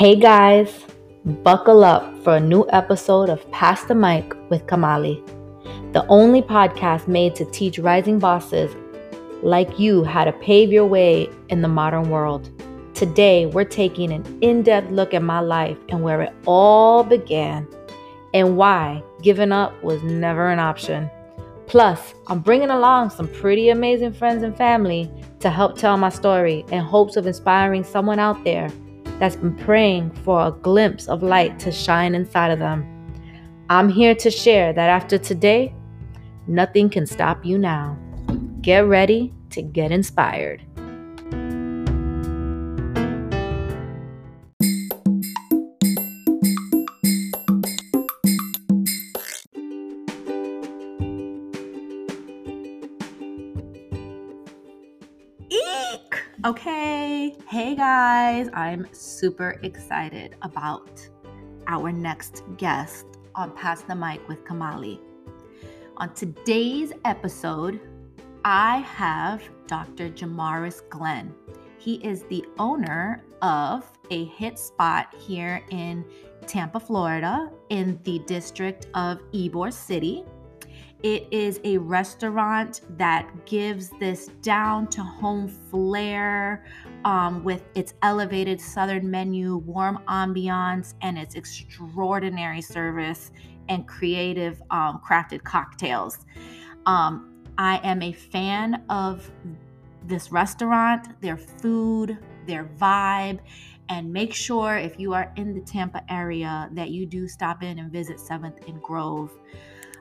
Hey guys, buckle up for a new episode of Pass the Mic with Kamali, the only podcast made to teach rising bosses like you how to pave your way in the modern world. Today, we're taking an in depth look at my life and where it all began and why giving up was never an option. Plus, I'm bringing along some pretty amazing friends and family to help tell my story in hopes of inspiring someone out there that's been praying for a glimpse of light to shine inside of them. I'm here to share that after today, nothing can stop you now. Get ready to get inspired. Hey guys, I'm super excited about our next guest on Pass the Mic with Kamali. On today's episode, I have Dr. Jamaris Glenn. He is the owner of a hit spot here in Tampa, Florida, in the district of Ybor City. It is a restaurant that gives this down to home flair um, with its elevated southern menu, warm ambiance, and its extraordinary service and creative um, crafted cocktails. Um, I am a fan of this restaurant, their food, their vibe, and make sure if you are in the Tampa area that you do stop in and visit 7th and Grove.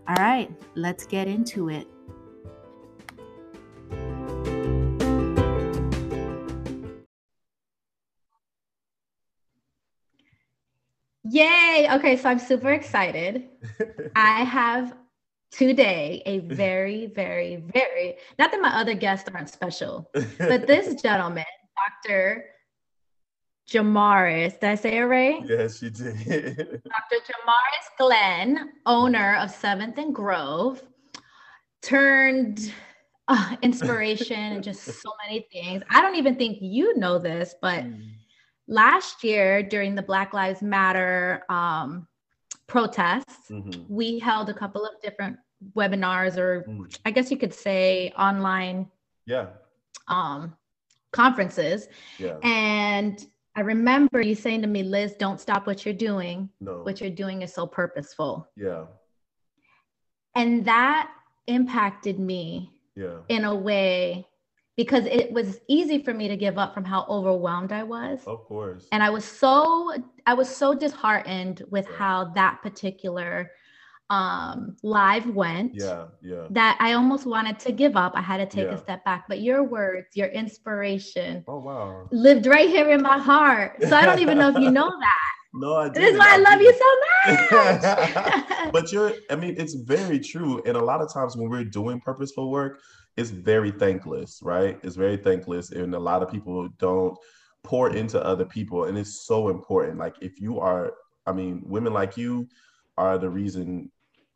All right, let's get into it. Yay! Okay, so I'm super excited. I have today a very, very, very, not that my other guests aren't special, but this gentleman, Dr. Jamaris, did I say it right? Yes, you did. Dr. Jamaris Glenn, owner of Seventh and Grove, turned uh, inspiration and just so many things. I don't even think you know this, but mm. last year during the Black Lives Matter um, protests, mm-hmm. we held a couple of different webinars, or mm. I guess you could say online. Yeah. Um, conferences. Yeah. And I remember you saying to me, Liz, don't stop what you're doing. No. What you're doing is so purposeful. Yeah. And that impacted me yeah. in a way because it was easy for me to give up from how overwhelmed I was. Of course. And I was so I was so disheartened with yeah. how that particular um live went yeah yeah. that i almost wanted to give up. I had to take yeah. a step back. But your words your inspiration oh wow. lived right here in my heart. So i don't even know if you know that. No i this is why i, I love you so much. but you're i mean it's very true. And a lot of times when we're doing purposeful work it's very thankless right? It's very thankless. And a lot of people don't pour into other people. And it's so important. Like if you are i mean women like you are the reason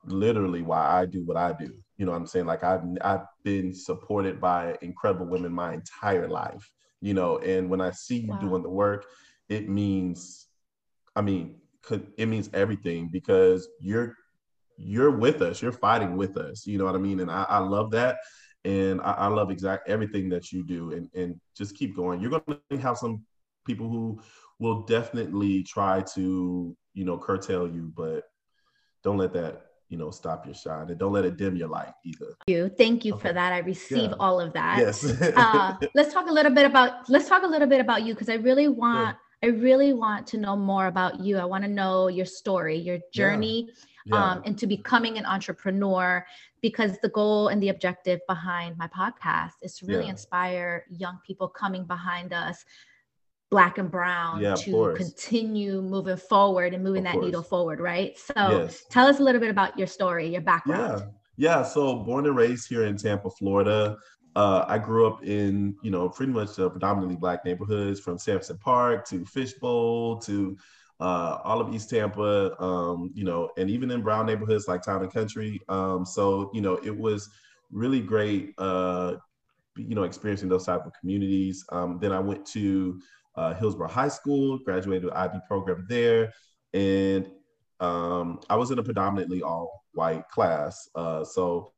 literally why I do what I do. You know what I'm saying? Like I've I've been supported by incredible women my entire life. You know, and when I see you wow. doing the work, it means, I mean, it means everything because you're you're with us, you're fighting with us. You know what I mean? And I, I love that. And I, I love exact everything that you do and, and just keep going. You're gonna have some people who will definitely try to, you know, curtail you, but don't let that you know stop your shine and don't let it dim your light either thank you thank you okay. for that i receive yeah. all of that yes uh, let's talk a little bit about let's talk a little bit about you because i really want yeah. i really want to know more about you i want to know your story your journey yeah. Um, into becoming an entrepreneur because the goal and the objective behind my podcast is to really inspire young people coming behind us black and brown yeah, to continue moving forward and moving of that course. needle forward, right? So yes. tell us a little bit about your story, your background. Yeah. Yeah. So born and raised here in Tampa, Florida. Uh, I grew up in, you know, pretty much uh, predominantly black neighborhoods from Sampson Park to Fishbowl to uh, all of East Tampa, um, you know, and even in brown neighborhoods like Town and Country. Um, so, you know, it was really great, uh, you know, experiencing those type of communities. Um, then I went to uh, Hillsborough High School, graduated with IB program there, and um, I was in a predominantly all white class. Uh, so,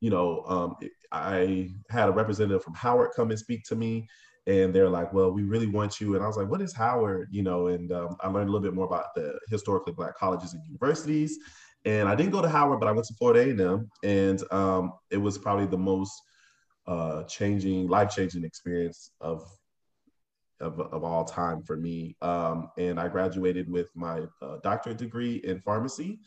you know, um, I had a representative from Howard come and speak to me, and they're like, "Well, we really want you." And I was like, "What is Howard?" You know, and um, I learned a little bit more about the historically black colleges and universities. And I didn't go to Howard, but I went to Florida A&M, and um, it was probably the most uh, changing, life changing experience of, of, of all time for me. Um, and I graduated with my uh, doctorate degree in pharmacy,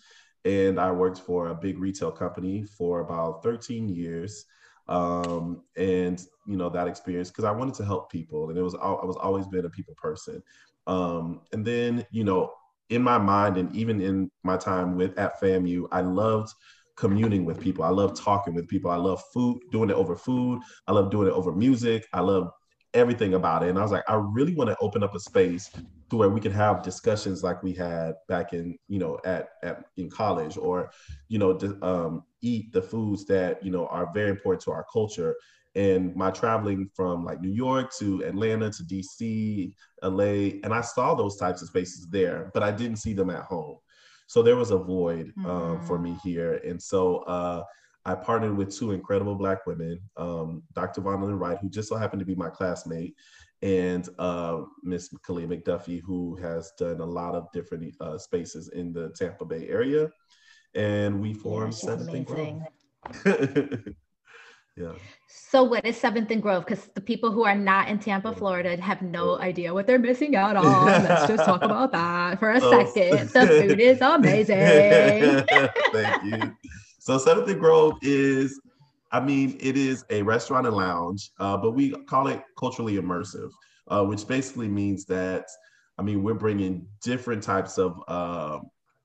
and I worked for a big retail company for about 13 years. Um, and you know that experience because I wanted to help people, and it was I was always been a people person. Um, and then you know in my mind and even in my time with at FAMU, I loved communing with people. I love talking with people. I love food, doing it over food. I love doing it over music. I love everything about it. And I was like, I really want to open up a space to where we can have discussions like we had back in, you know, at, at in college or, you know, um, eat the foods that, you know, are very important to our culture and my traveling from like New York to Atlanta to DC, LA, and I saw those types of spaces there, but I didn't see them at home. So there was a void um, mm-hmm. for me here. And so uh, I partnered with two incredible Black women, um, Dr. Vonalyn Wright, who just so happened to be my classmate, and uh, Miss Kalia McDuffie, who has done a lot of different uh, spaces in the Tampa Bay area. And we formed yeah, Seventh and Grove. Yeah. So what is Seventh and Grove? Because the people who are not in Tampa, Florida, have no idea what they're missing out on. Let's just talk about that for a oh. second. The food is amazing. Thank you. So Seventh and Grove is, I mean, it is a restaurant and lounge, uh, but we call it culturally immersive, uh, which basically means that, I mean, we're bringing different types of uh,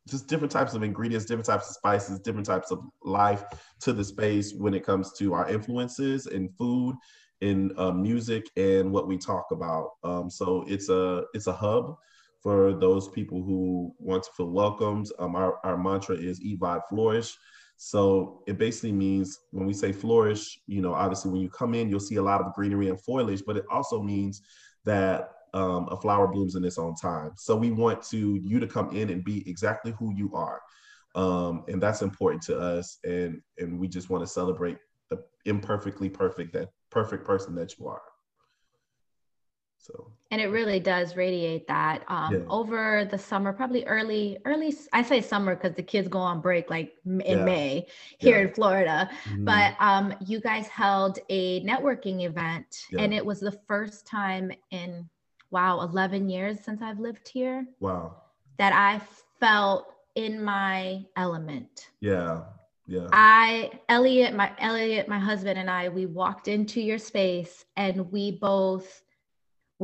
just different types of ingredients, different types of spices, different types of life to the space when it comes to our influences in food, in uh, music, and what we talk about. Um, so it's a it's a hub for those people who want to feel welcomed. Um, our, our mantra is eat, vibe, flourish. So it basically means when we say flourish, you know, obviously when you come in, you'll see a lot of greenery and foliage, but it also means that um, a flower blooms in its own time. So we want to you to come in and be exactly who you are, um, and that's important to us. And and we just want to celebrate the imperfectly perfect that perfect person that you are. So. And it really does radiate that um, yeah. over the summer, probably early, early. I say summer because the kids go on break like in yeah. May here yeah. in Florida. Mm-hmm. But um, you guys held a networking event, and it was the first time in wow, 11 years since I've lived here. Wow. That I felt in my element. Yeah. Yeah. I Elliot, my Elliot, my husband and I, we walked into your space and we both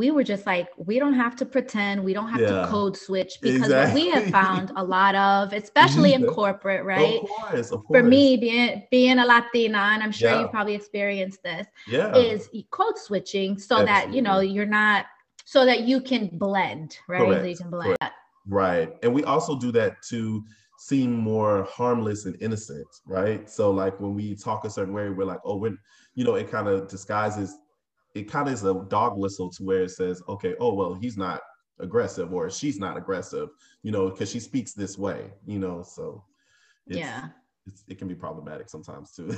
we were just like, we don't have to pretend, we don't have yeah. to code switch because exactly. what we have found a lot of, especially in corporate, right? Of course, of course. For me, being being a Latina, and I'm sure yeah. you probably experienced this, yeah. is code switching so Absolutely. that you know you're not so that you can blend, right? Correct. So you can blend. Correct. Right. And we also do that to seem more harmless and innocent, right? So like when we talk a certain way, we're like, oh, we're, you know, it kind of disguises, it kind of is a dog whistle to where it says, okay, oh, well, he's not aggressive or she's not aggressive, you know, because she speaks this way, you know, so yeah, it can be problematic sometimes too.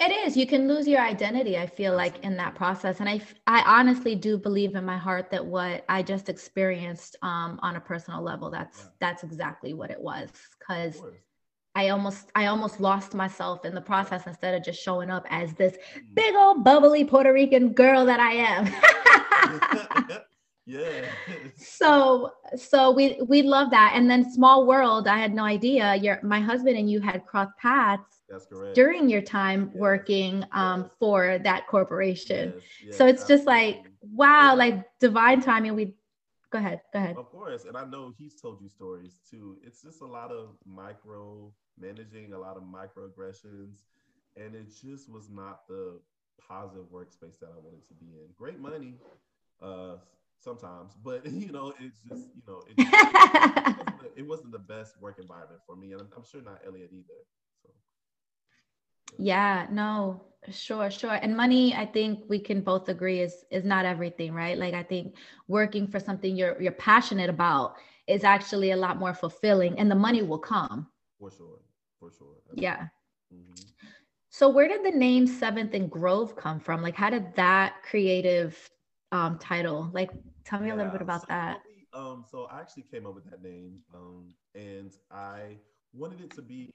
It is. You can lose your identity, I feel like, in that process. And I, I honestly do believe in my heart that what I just experienced um, on a personal level, that's yeah. that's exactly what it was. Because I almost I almost lost myself in the process instead of just showing up as this mm. big old bubbly Puerto Rican girl that I am. yeah. so so we we love that. And then small world, I had no idea. Your my husband and you had crossed paths that's correct. During your time yes. working um, yes. for that corporation. Yes. so it's just like, wow, like divine timing. We go ahead, go ahead. Of course. And I know he's told you stories too. It's just a lot of micro managing, a lot of microaggressions. And it just was not the positive workspace that I wanted to be in. Great money, uh, sometimes, but you know, it's just, you know, it, it, wasn't the, it, wasn't the, best work environment for me. And I'm, I'm sure not Elliot either. Yeah, no, sure, sure. And money, I think we can both agree is is not everything, right? Like I think working for something you're you're passionate about is actually a lot more fulfilling and the money will come. For sure. For sure. yeah. Mm-hmm. So where did the name Seventh and Grove come from? Like how did that creative um title like tell me yeah, a little bit about so that. um so I actually came up with that name um and I wanted it to be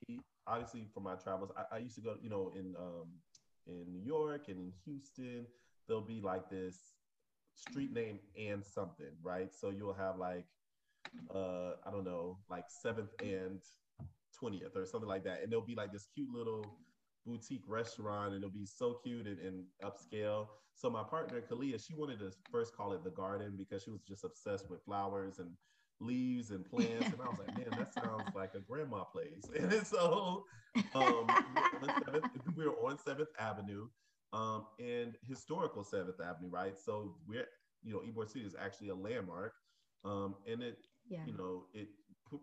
obviously for my travels. I, I used to go, you know, in um in New York and in Houston, there'll be like this street name and something, right? So you'll have like uh I don't know, like seventh and 20th or something like that. And there'll be like this cute little boutique restaurant and it'll be so cute and, and upscale. So my partner Kalia, she wanted to first call it the garden because she was just obsessed with flowers and leaves and plants. And I was like, man, that sounds like a grandma place. And so um, we were on 7th Avenue um, and historical 7th Avenue, right? So we're, you know, Ybor City is actually a landmark. Um, and it, yeah. you know, it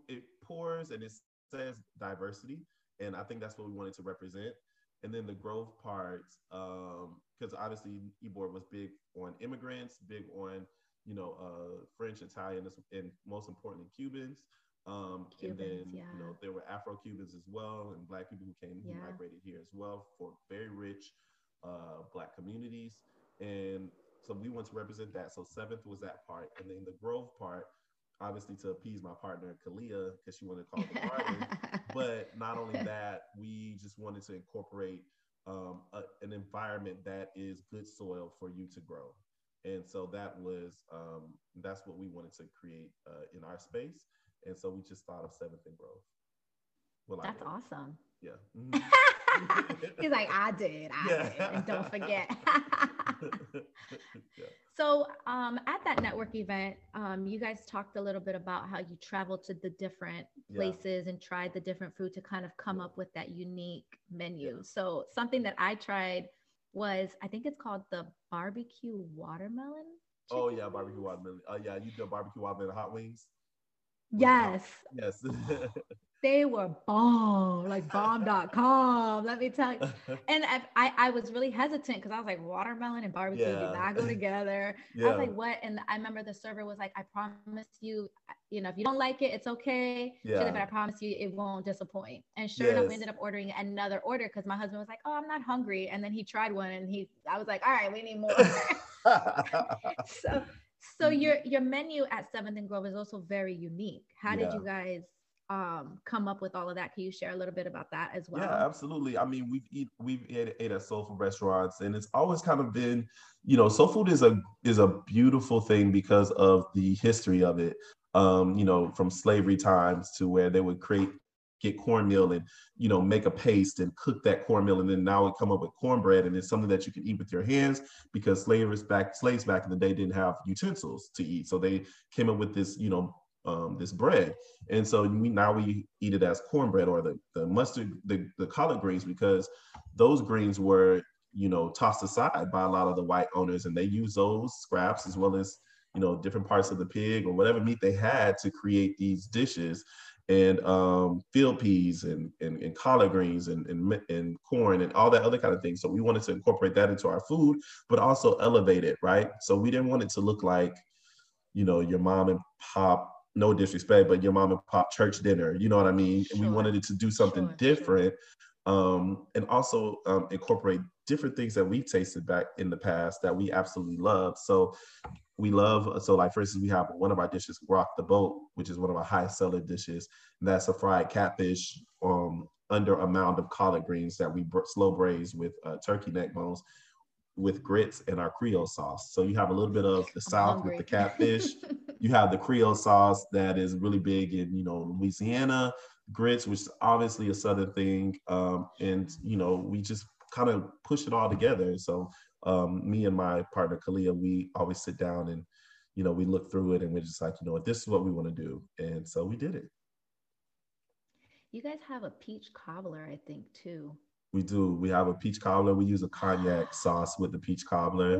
it pours and it says diversity. And I think that's what we wanted to represent. And then the growth part, because um, obviously Ybor was big on immigrants, big on you know, uh, French, Italian, and most importantly, Cubans. Um, Cubans, and then, yeah. you know, there were Afro Cubans as well, and Black people who came, yeah. who migrated here as well for very rich uh, Black communities. And so we want to represent that. So seventh was that part. And then the Grove part, obviously to appease my partner, Kalia, because she wanted to call it the garden. but not only that, we just wanted to incorporate um, a, an environment that is good soil for you to grow and so that was um, that's what we wanted to create uh, in our space. And so we just thought of seventh and grove. Well that's awesome. Yeah. Mm-hmm. he's like i did i yeah. did and don't forget. Yeah. so um, at that network event um, you guys talked a little bit about how you traveled to the different places yeah. and tried the different food to kind of come up with that unique menu. So something that i tried was I think it's called the barbecue watermelon. Oh yeah, barbecue watermelon. Oh yeah, you do barbecue watermelon hot wings. Yes. Yes. they were bomb, like bomb.com. Let me tell you. And I, I, I was really hesitant because I was like, watermelon and barbecue yeah. did not go together. Yeah. I was like, what? And I remember the server was like, I promise you, you know, if you don't like it, it's okay. Yeah. But I promise you, it won't disappoint. And sure yes. enough, we ended up ordering another order because my husband was like, oh, I'm not hungry. And then he tried one and he, I was like, all right, we need more. so, so your your menu at Seventh and Grove is also very unique. How yeah. did you guys um, come up with all of that. Can you share a little bit about that as well? Yeah, absolutely. I mean, we've eat we've ate, ate at soul food restaurants, and it's always kind of been, you know, soul food is a is a beautiful thing because of the history of it. Um, you know, from slavery times to where they would create get cornmeal and you know make a paste and cook that cornmeal and then now we come up with cornbread and it's something that you can eat with your hands because slavers back slaves back in the day didn't have utensils to eat so they came up with this you know um, this bread. And so we now we eat it as cornbread or the, the mustard, the, the collard greens, because those greens were, you know, tossed aside by a lot of the white owners and they use those scraps as well as, you know, different parts of the pig or whatever meat they had to create these dishes and um, field peas and, and, and collard greens and, and, and corn and all that other kind of thing. So we wanted to incorporate that into our food, but also elevate it, right? So we didn't want it to look like, you know, your mom and pop no disrespect, but your mom and pop church dinner. You know what I mean? Sure. And we wanted it to do something sure, different. Sure. Um, and also um, incorporate different things that we've tasted back in the past that we absolutely love. So we love, so like for instance, we have one of our dishes, Rock the Boat, which is one of our highest selling dishes. And that's a fried catfish um, under a mound of collard greens that we slow braise with uh, turkey neck bones with grits and our Creole sauce. So you have a little bit of the South with the catfish. you have the Creole sauce that is really big in, you know, Louisiana, grits, which is obviously a Southern thing. Um, and, you know, we just kind of push it all together. So um, me and my partner, Kalia, we always sit down and, you know, we look through it and we're just like, you know what, this is what we want to do. And so we did it. You guys have a peach cobbler, I think, too. We do. We have a peach cobbler. We use a cognac sauce with the peach cobbler.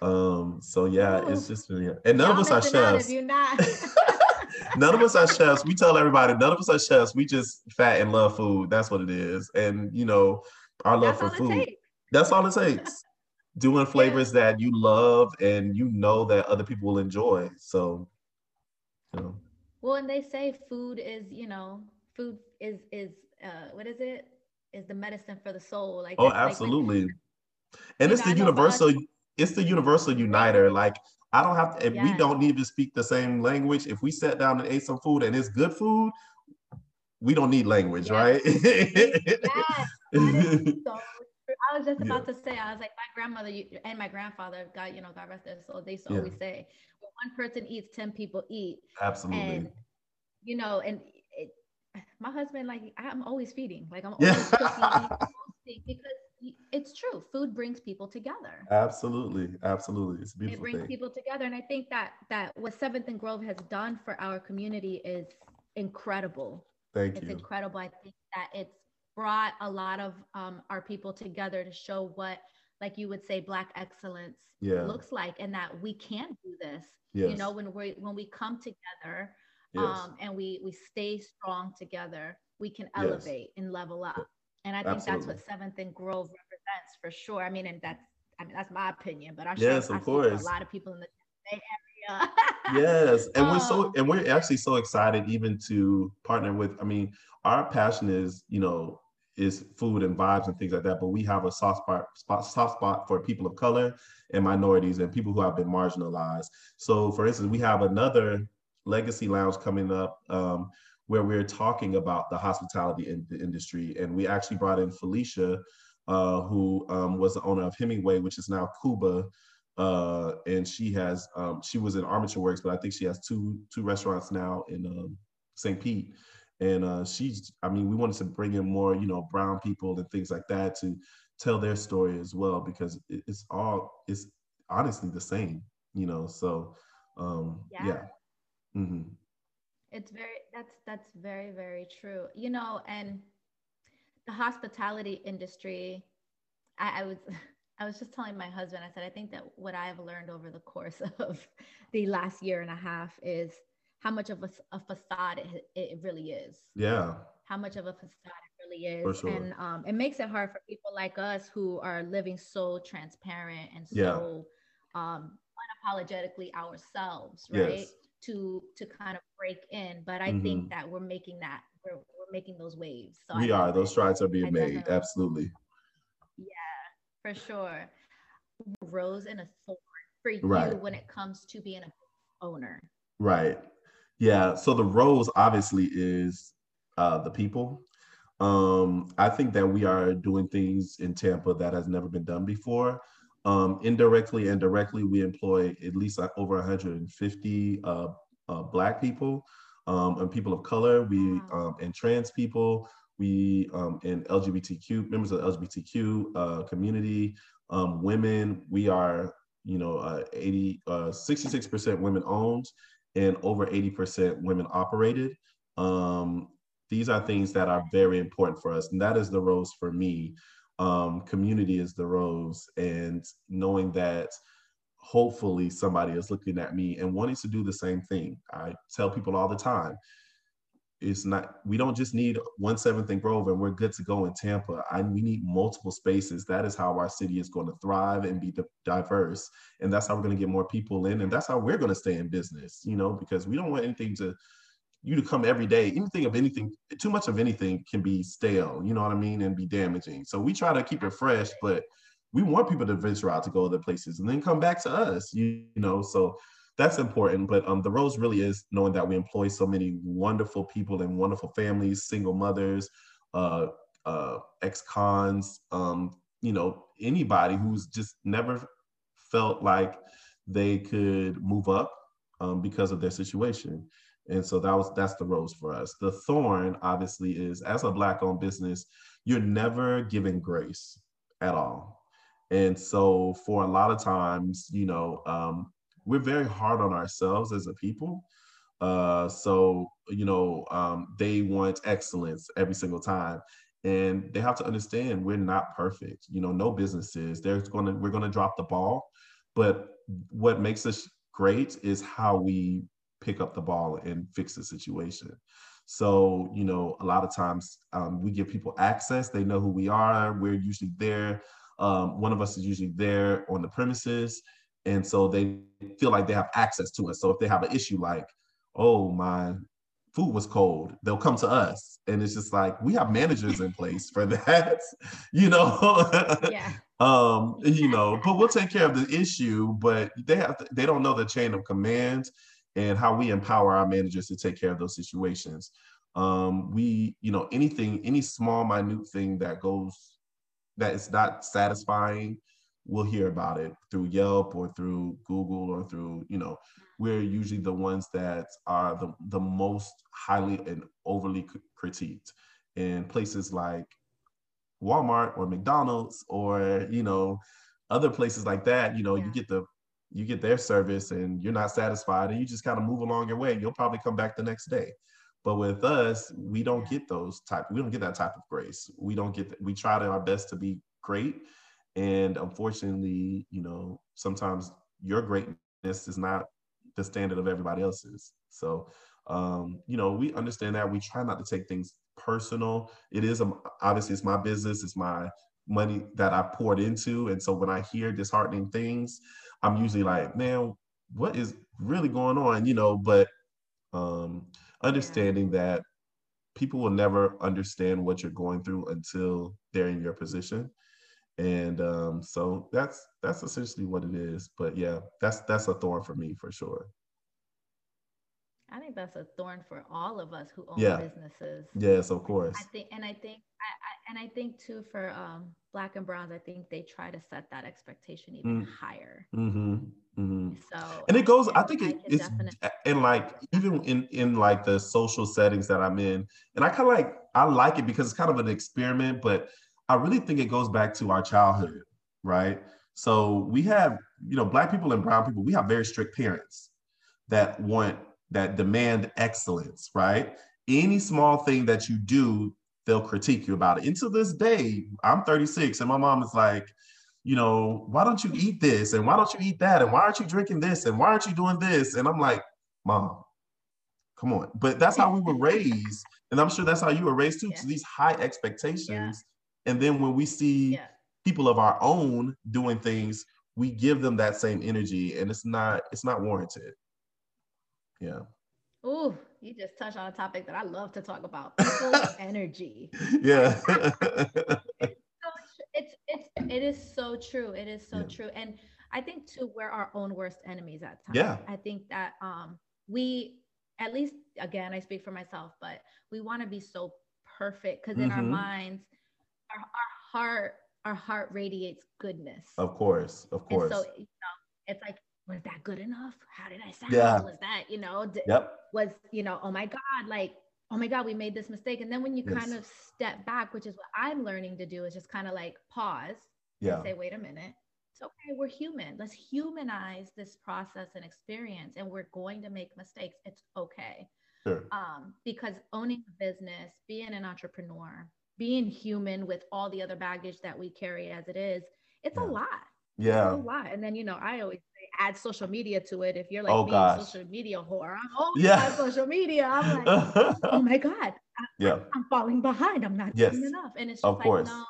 Um, so yeah, Ooh. it's just yeah. And none Y'all of us are chefs. none of us are chefs. We tell everybody, none of us are chefs. We just fat and love food. That's what it is. And you know, our love That's for food. That's all it takes. Doing flavors yeah. that you love and you know that other people will enjoy. So, you know. Well, and they say food is, you know, food is is uh what is it? Is the medicine for the soul. Like oh, absolutely. Like and it's the universal. It's the universal uniter. Like I don't have to. If yes. we don't need to speak the same language, if we sat down and ate some food and it's good food, we don't need language, yes. right? yes. so I was just about yeah. to say, I was like, my grandmother and my grandfather, God, you know, God rest their soul, they used to yeah. always say, when one person eats, 10 people eat. Absolutely. And, you know, and my husband, like, I'm always feeding, like, I'm always cooking because it's true. Food brings people together. Absolutely, absolutely. It's beautiful. It brings thing. people together, and I think that that what Seventh and Grove has done for our community is incredible. Thank it's you. It's incredible. I think that it's brought a lot of um, our people together to show what, like you would say, Black excellence yeah. looks like, and that we can do this. Yes. You know, when we when we come together yes. um, and we we stay strong together, we can elevate yes. and level up. And I think Absolutely. that's what Seventh and Grove represents for sure. I mean, and that's I mean that's my opinion, but sure yes, of course. a lot of people in the Bay Area. yes, and um, we're so um, and we're actually so excited even to partner with. I mean, our passion is you know is food and vibes and things like that, but we have a soft spot, spot soft spot for people of color and minorities and people who have been marginalized. So, for instance, we have another legacy lounge coming up. Um, where we're talking about the hospitality in the industry. And we actually brought in Felicia, uh, who um, was the owner of Hemingway, which is now Cuba. Uh, and she has um, she was in Armature Works, but I think she has two two restaurants now in um, St. Pete. And uh, she's, I mean, we wanted to bring in more, you know, brown people and things like that to tell their story as well, because it's all, it's honestly the same, you know. So, um, yeah. yeah. Mm-hmm. It's very that's that's very very true. You know, and the hospitality industry, I, I was I was just telling my husband. I said I think that what I've learned over the course of the last year and a half is how much of a, a facade it, it really is. Yeah. How much of a facade it really is, sure. and um, it makes it hard for people like us who are living so transparent and so yeah. um, unapologetically ourselves, right? Yes to to kind of break in but i mm-hmm. think that we're making that we're, we're making those waves so we are. Those strides are being made. absolutely. Yeah for sure. Rose and a thorn for you right. when it comes to being a owner. Right. Yeah so the rose obviously is uh, the people. Um, i think that we are doing things in tampa that has never been done before um, indirectly and directly, we employ at least over 150 uh, uh, Black people um, and people of color. We um, and trans people. We um, and LGBTQ members of the LGBTQ uh, community, um, women. We are you know uh, 80, 66% uh, women owned and over 80% women operated. Um, these are things that are very important for us, and that is the rose for me um, community is the rose and knowing that hopefully somebody is looking at me and wanting to do the same thing. I tell people all the time it's not we don't just need one seventh and grove and we're good to go in tampa. I, we need multiple spaces. That is how our city is going to thrive and be diverse. And that's how we're going to get more people in and that's how we're going to stay in business you know because we don't want anything to you to come every day. Anything of anything, too much of anything can be stale, you know what I mean, and be damaging. So we try to keep it fresh, but we want people to venture out to go other places and then come back to us, you, know. So that's important. But um, the rose really is knowing that we employ so many wonderful people and wonderful families, single mothers, uh, uh, ex-cons, um, you know, anybody who's just never felt like they could move up um, because of their situation. And so that was that's the rose for us. The thorn obviously is as a black owned business, you're never given grace at all. And so for a lot of times, you know, um, we're very hard on ourselves as a people. Uh, so you know, um, they want excellence every single time, and they have to understand we're not perfect. You know, no business is. There's gonna we're gonna drop the ball, but what makes us great is how we pick up the ball and fix the situation. So, you know, a lot of times um, we give people access. They know who we are. We're usually there. Um, one of us is usually there on the premises. And so they feel like they have access to us. So if they have an issue like, oh, my food was cold, they'll come to us. And it's just like, we have managers in place for that, you know? Yeah. um, you know, but we'll take care of the issue, but they have to, they don't know the chain of command and how we empower our managers to take care of those situations. Um, we, you know, anything, any small, minute thing that goes, that is not satisfying, we'll hear about it through Yelp or through Google or through, you know, we're usually the ones that are the, the most highly and overly critiqued. In places like Walmart or McDonald's or, you know, other places like that, you know, yeah. you get the you get their service and you're not satisfied and you just kind of move along your way. You'll probably come back the next day. But with us, we don't get those type, we don't get that type of grace. We don't get, we try to our best to be great. And unfortunately, you know, sometimes your greatness is not the standard of everybody else's. So, um, you know, we understand that. We try not to take things personal. It is, a, obviously, it's my business, it's my money that I poured into. And so when I hear disheartening things, I'm usually like, man, what is really going on? You know, but um, understanding that people will never understand what you're going through until they're in your position. And um, so that's that's essentially what it is. But yeah, that's that's a thorn for me for sure. I think that's a thorn for all of us who own yeah. businesses. Yes, of course. I think, and I think, I, I, and I think too for um, Black and Browns, I think they try to set that expectation even mm. higher. Mm-hmm. Mm-hmm. So, and it goes. I think it, it's and like even in in like the social settings that I'm in, and I kind of like I like it because it's kind of an experiment, but I really think it goes back to our childhood, right? So we have, you know, black people and brown people, we have very strict parents that want that demand excellence, right? Any small thing that you do, they'll critique you about it. And to this day, I'm 36 and my mom is like, you know, why don't you eat this? And why don't you eat that? And why aren't you drinking this? And why aren't you doing this? And I'm like, mom, come on. But that's how we were raised. And I'm sure that's how you were raised too, yeah. to these high expectations. Yeah. And then when we see yeah. people of our own doing things, we give them that same energy and it's not, it's not warranted. Yeah. Oh, you just touched on a topic that I love to talk about energy. Yeah. it's, it's, it is so true. It is so yeah. true. And I think too, we're our own worst enemies at times. Yeah. I think that um, we, at least again, I speak for myself, but we want to be so perfect because in mm-hmm. our minds, our, our heart, our heart radiates goodness. Of course, of course. And so you know, it's like was that good enough? How did I sound? Yeah. Was that, you know, d- yep. was, you know, oh my God, like, oh my God, we made this mistake. And then when you yes. kind of step back, which is what I'm learning to do, is just kind of like pause yeah. and say, wait a minute. It's okay. We're human. Let's humanize this process and experience. And we're going to make mistakes. It's okay. Sure. Um, because owning a business, being an entrepreneur, being human with all the other baggage that we carry as it is, it's yeah. a lot. Yeah. It's a lot. And then, you know, I always add social media to it. If you're like oh, being gosh. social media whore, I'm always yeah. on social media. I'm like, oh my God. I, yeah. I'm falling behind. I'm not yes. doing enough. And it's just of like, course. no,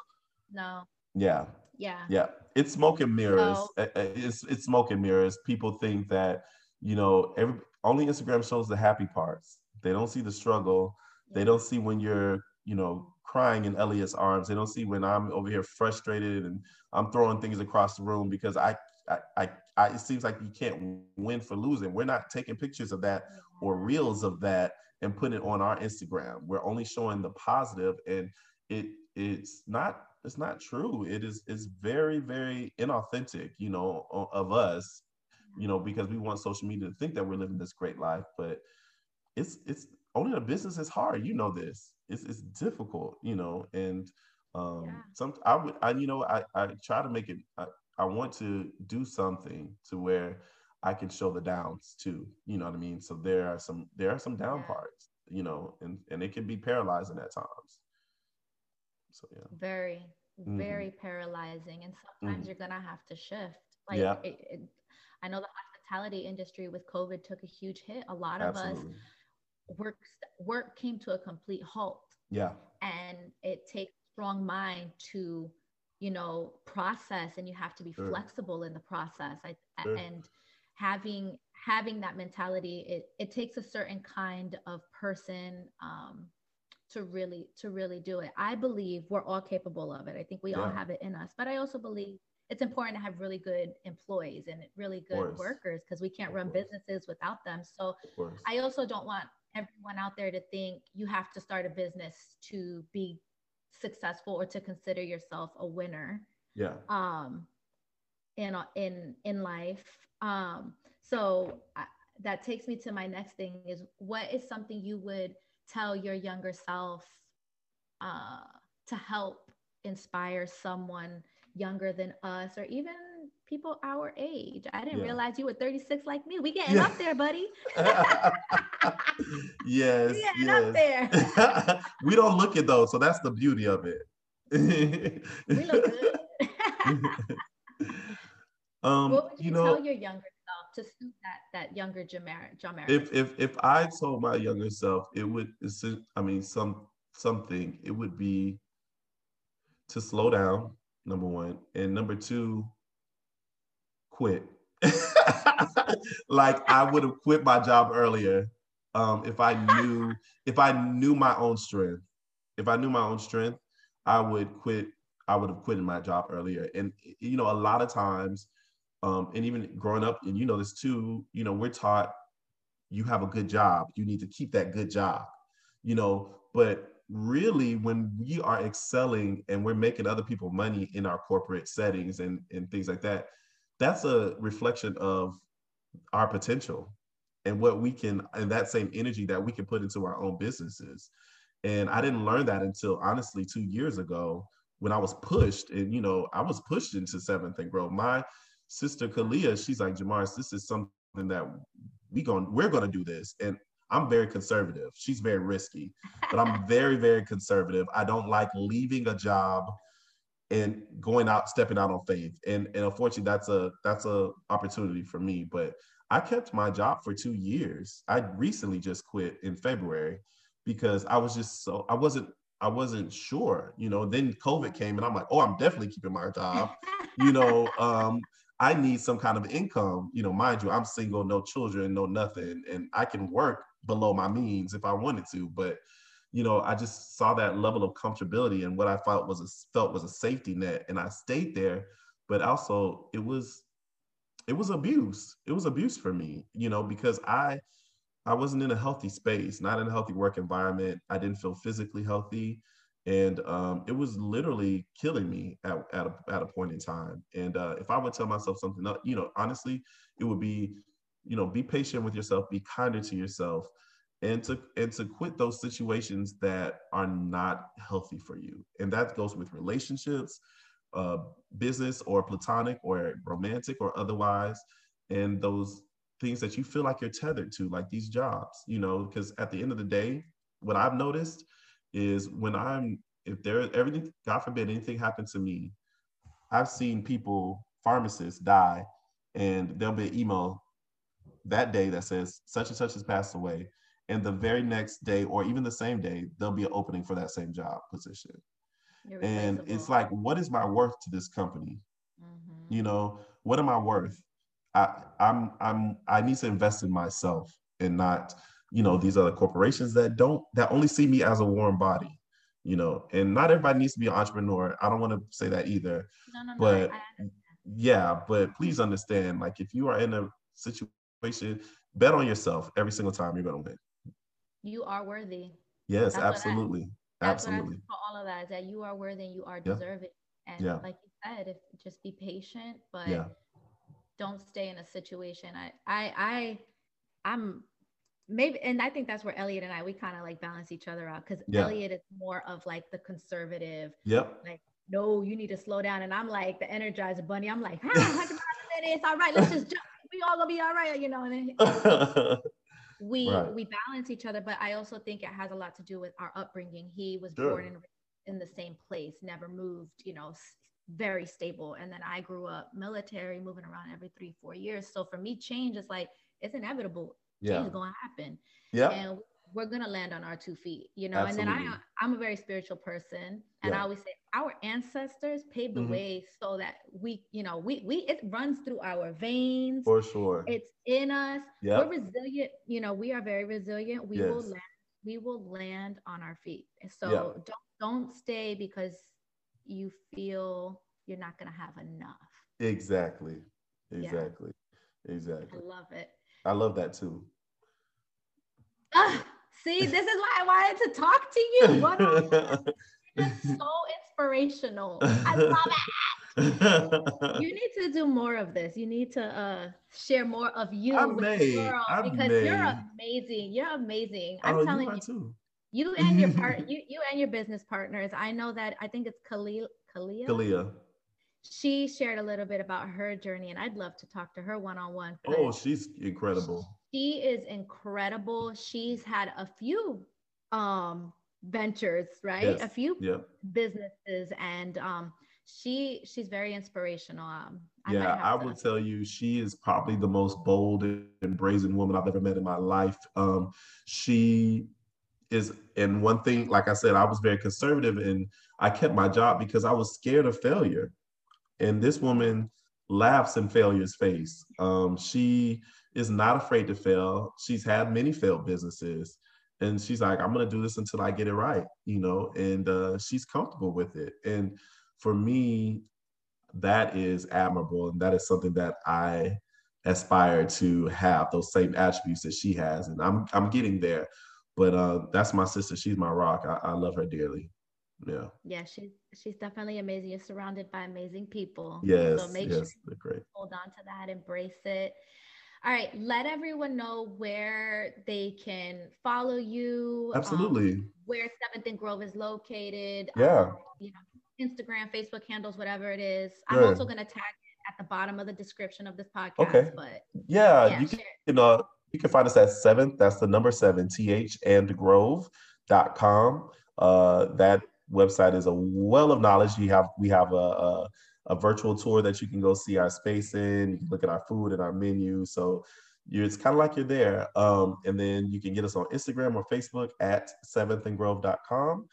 no. Yeah. Yeah. Yeah. It's smoke and mirrors. So, it's it's smoke and mirrors. People think that, you know, every only Instagram shows the happy parts. They don't see the struggle. Yeah. They don't see when you're, you know, crying in Elliot's arms. They don't see when I'm over here frustrated and I'm throwing things across the room because I I, I, I, it seems like you can't win for losing. We're not taking pictures of that or reels of that and putting it on our Instagram. We're only showing the positive, and it it's not it's not true. It is it's very very inauthentic, you know, of us, you know, because we want social media to think that we're living this great life, but it's it's owning a business is hard. You know this. It's it's difficult, you know, and um yeah. some I would I you know I I try to make it I, I want to do something to where I can show the downs too. You know what I mean? So there are some there are some down yeah. parts, you know, and and it can be paralyzing at times. So yeah. Very, mm-hmm. very paralyzing, and sometimes mm-hmm. you're gonna have to shift. Like, yeah. It, it, I know the hospitality industry with COVID took a huge hit. A lot Absolutely. of us work work came to a complete halt. Yeah. And it takes strong mind to, you know, process and you have to be sure. flexible in the process. I, sure. and having having that mentality, it, it takes a certain kind of person um, to really to really do it. I believe we're all capable of it. I think we yeah. all have it in us. But I also believe it's important to have really good employees and really good workers because we can't of run course. businesses without them. So I also don't want everyone out there to think you have to start a business to be successful or to consider yourself a winner. Yeah. Um in in in life. Um so I, that takes me to my next thing is what is something you would tell your younger self uh, to help inspire someone younger than us or even people our age. I didn't yeah. realize you were 36 like me. We getting yeah. up there, buddy. yes. We yes. up there. we don't look it though, so that's the beauty of it. we look good. um, what would you, you know, tell your younger self to suit that that younger Jamar Jamar? If if if I told my younger self, it would I mean some something, it would be to slow down, number one. And number two, quit. like I would have quit my job earlier um, if I knew if I knew my own strength. If I knew my own strength, I would quit. I would have quit my job earlier. And you know, a lot of times um, and even growing up, and you know this too, you know, we're taught you have a good job, you need to keep that good job, you know, but really when we are excelling and we're making other people money in our corporate settings and, and things like that, that's a reflection of our potential and what we can and that same energy that we can put into our own businesses. And I didn't learn that until honestly two years ago when I was pushed and you know I was pushed into seventh and grove. My sister Kalia, she's like, Jamaris, this is something that we going we're gonna do this. And I'm very conservative. She's very risky, but I'm very, very conservative. I don't like leaving a job and going out, stepping out on faith. And and unfortunately, that's a that's a opportunity for me. But I kept my job for two years. I recently just quit in February because I was just so I wasn't I wasn't sure. You know, then COVID came and I'm like, oh, I'm definitely keeping my job. you know, um, I need some kind of income. You know, mind you, I'm single, no children, no nothing, and I can work below my means if I wanted to. But you know, I just saw that level of comfortability and what I felt was a felt was a safety net, and I stayed there. But also, it was it was abuse. It was abuse for me, you know, because I I wasn't in a healthy space, not in a healthy work environment. I didn't feel physically healthy and um, it was literally killing me at, at, a, at a point in time and uh, if i would tell myself something you know honestly it would be you know be patient with yourself be kinder to yourself and to and to quit those situations that are not healthy for you and that goes with relationships uh, business or platonic or romantic or otherwise and those things that you feel like you're tethered to like these jobs you know because at the end of the day what i've noticed is when I'm if there everything, God forbid anything happens to me, I've seen people, pharmacists die, and there'll be an email that day that says such and such has passed away. And the very next day, or even the same day, there'll be an opening for that same job position. And it's like, what is my worth to this company? Mm-hmm. You know, what am I worth? I, I'm I'm I need to invest in myself and not you know these other corporations that don't that only see me as a warm body you know and not everybody needs to be an entrepreneur i don't want to say that either no, no, but no, yeah but please understand like if you are in a situation bet on yourself every single time you're going to win you are worthy. Yes that's absolutely. I, absolutely. for all of that is that you are worthy and you are deserving. Yeah. and yeah. like you said if just be patient but yeah. don't stay in a situation. I i i i'm maybe and i think that's where elliot and i we kind of like balance each other out because yeah. elliot is more of like the conservative yep. like no you need to slow down. And i'm like the energizer bunny. I'm like ah, it's all right let's just jump. We all gonna be all right you know and then we right. we balance each other but i also think it has a lot to do with our upbringing he was sure. born in in the same place never moved you know very stable and then i grew up military moving around every three four years so for me change is like it's inevitable yeah. change is going to happen. Yeah. And we're gonna land on our two feet, you know. Absolutely. And then I I'm a very spiritual person, and yeah. I always say our ancestors paved the mm-hmm. way so that we, you know, we we it runs through our veins. For sure. It's in us. Yep. We're resilient, you know, we are very resilient. We yes. will land, we will land on our feet. So don't don't stay because you feel you're not gonna have enough. Exactly. Exactly. Yeah. Exactly. I love it. I love that too. Ah, see, this is why I wanted to talk to you. What It's so inspirational. I love it. you need to do more of this. You need to uh, share more of you I with may. the world I because may. you're amazing. You're amazing. I'm oh, telling you. you, you and your part, you you and your business partners. I know that. I think it's Khalil, Kalia. Kalia. She shared a little bit about her journey, and I'd love to talk to her one on one. Oh, she's incredible. She is incredible. She's had a few um ventures, right? Yes. A few yep. businesses, and um, she she's very inspirational. Um, I yeah, I would tell you she is probably the most bold and brazen woman I've ever met in my life. Um, she is, and one thing, like I said, I was very conservative and I kept my job because I was scared of failure. And this woman laughs in failure's face. Um, she is not afraid to fail. She's had many failed businesses and she's like i'm going to do this until i get it right you know and uh, she's comfortable with it. And for me that is admirable and that is something that i aspire to have those same attributes that she has and i'm i'm getting there. But uh, that's my sister. She's my rock. I, I love her dearly. Yeah. Yeah she's she's definitely amazing you're surrounded by amazing people. Yes so make yes, sure great. hold on to that embrace it all right, let everyone know where they can follow you. Absolutely. Um, where Seventh and Grove is located. Yeah. Um, you know, Instagram, Facebook handles, whatever it is. I'm also going to tag it at the bottom of the description of this podcast. Okay. But yeah, yeah you can, you know, you can find us at seventh. That's the number seven, th and grove.com. Uh, that website is a well of knowledge. You have we have a, a a virtual tour that you can go see our space in. You can look at our food and our menu. So it's kind of like you're there. Um, and then you can get us on Instagram or Facebook at seventhandgrove.com.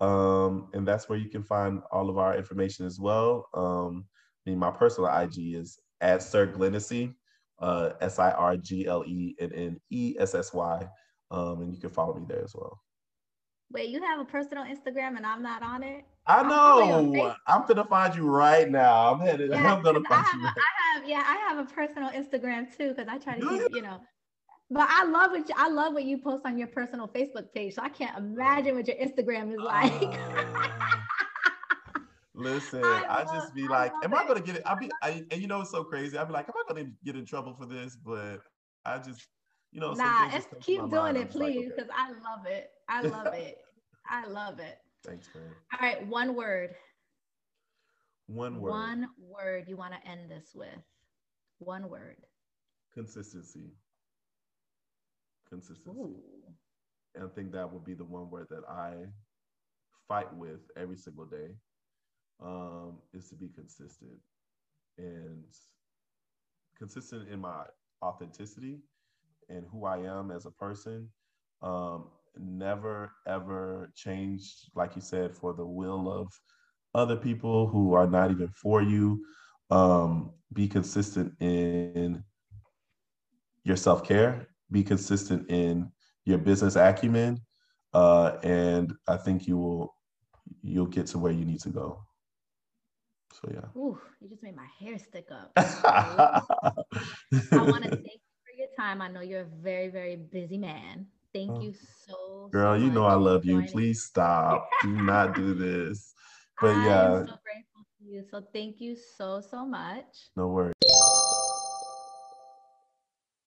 Um, and that's where you can find all of our information as well. Um, I mean, my personal IG is at Sir Glennessy, uh, S I R G L E N N E S S Y. Um, and you can follow me there as well. Wait, you have a personal Instagram and I'm not on it? I know. I'm gonna find you right now. I'm headed. Yeah, I'm gonna find I have, you. I have, yeah, I have a personal Instagram too because I try to keep, you know. But I love what you, I love what you post on your personal Facebook page. So I can't imagine what your Instagram is like. Uh, listen, I, I, just be like, am it. I gonna get it? I'll be, I, and you know, it's so crazy. I'll be like, am I gonna get in trouble for this? But I just, you know, nah, keep doing it, please, because like, okay. I love it. I love it. I love it. Thanks, man. All right, one word. One word. One word you want to end this with. One word. Consistency. Consistency. Ooh. And I think that would be the one word that I fight with every single day um, is to be consistent and consistent in my authenticity and who I am as a person. Um, never ever change, like you said, for the will of other people who are not even for you. Um, be consistent in your self care, be consistent in your business acumen, uh, and I think you will you'll get to where you need to go. So yeah. Ooh, you just made my hair stick up. I want to thank you for your time. I know you're a very, very busy man. Thank oh. you so Girl, so you know I love you. Please stop. do not do this. But yeah. so grateful to you. So thank you so, so much. No worries.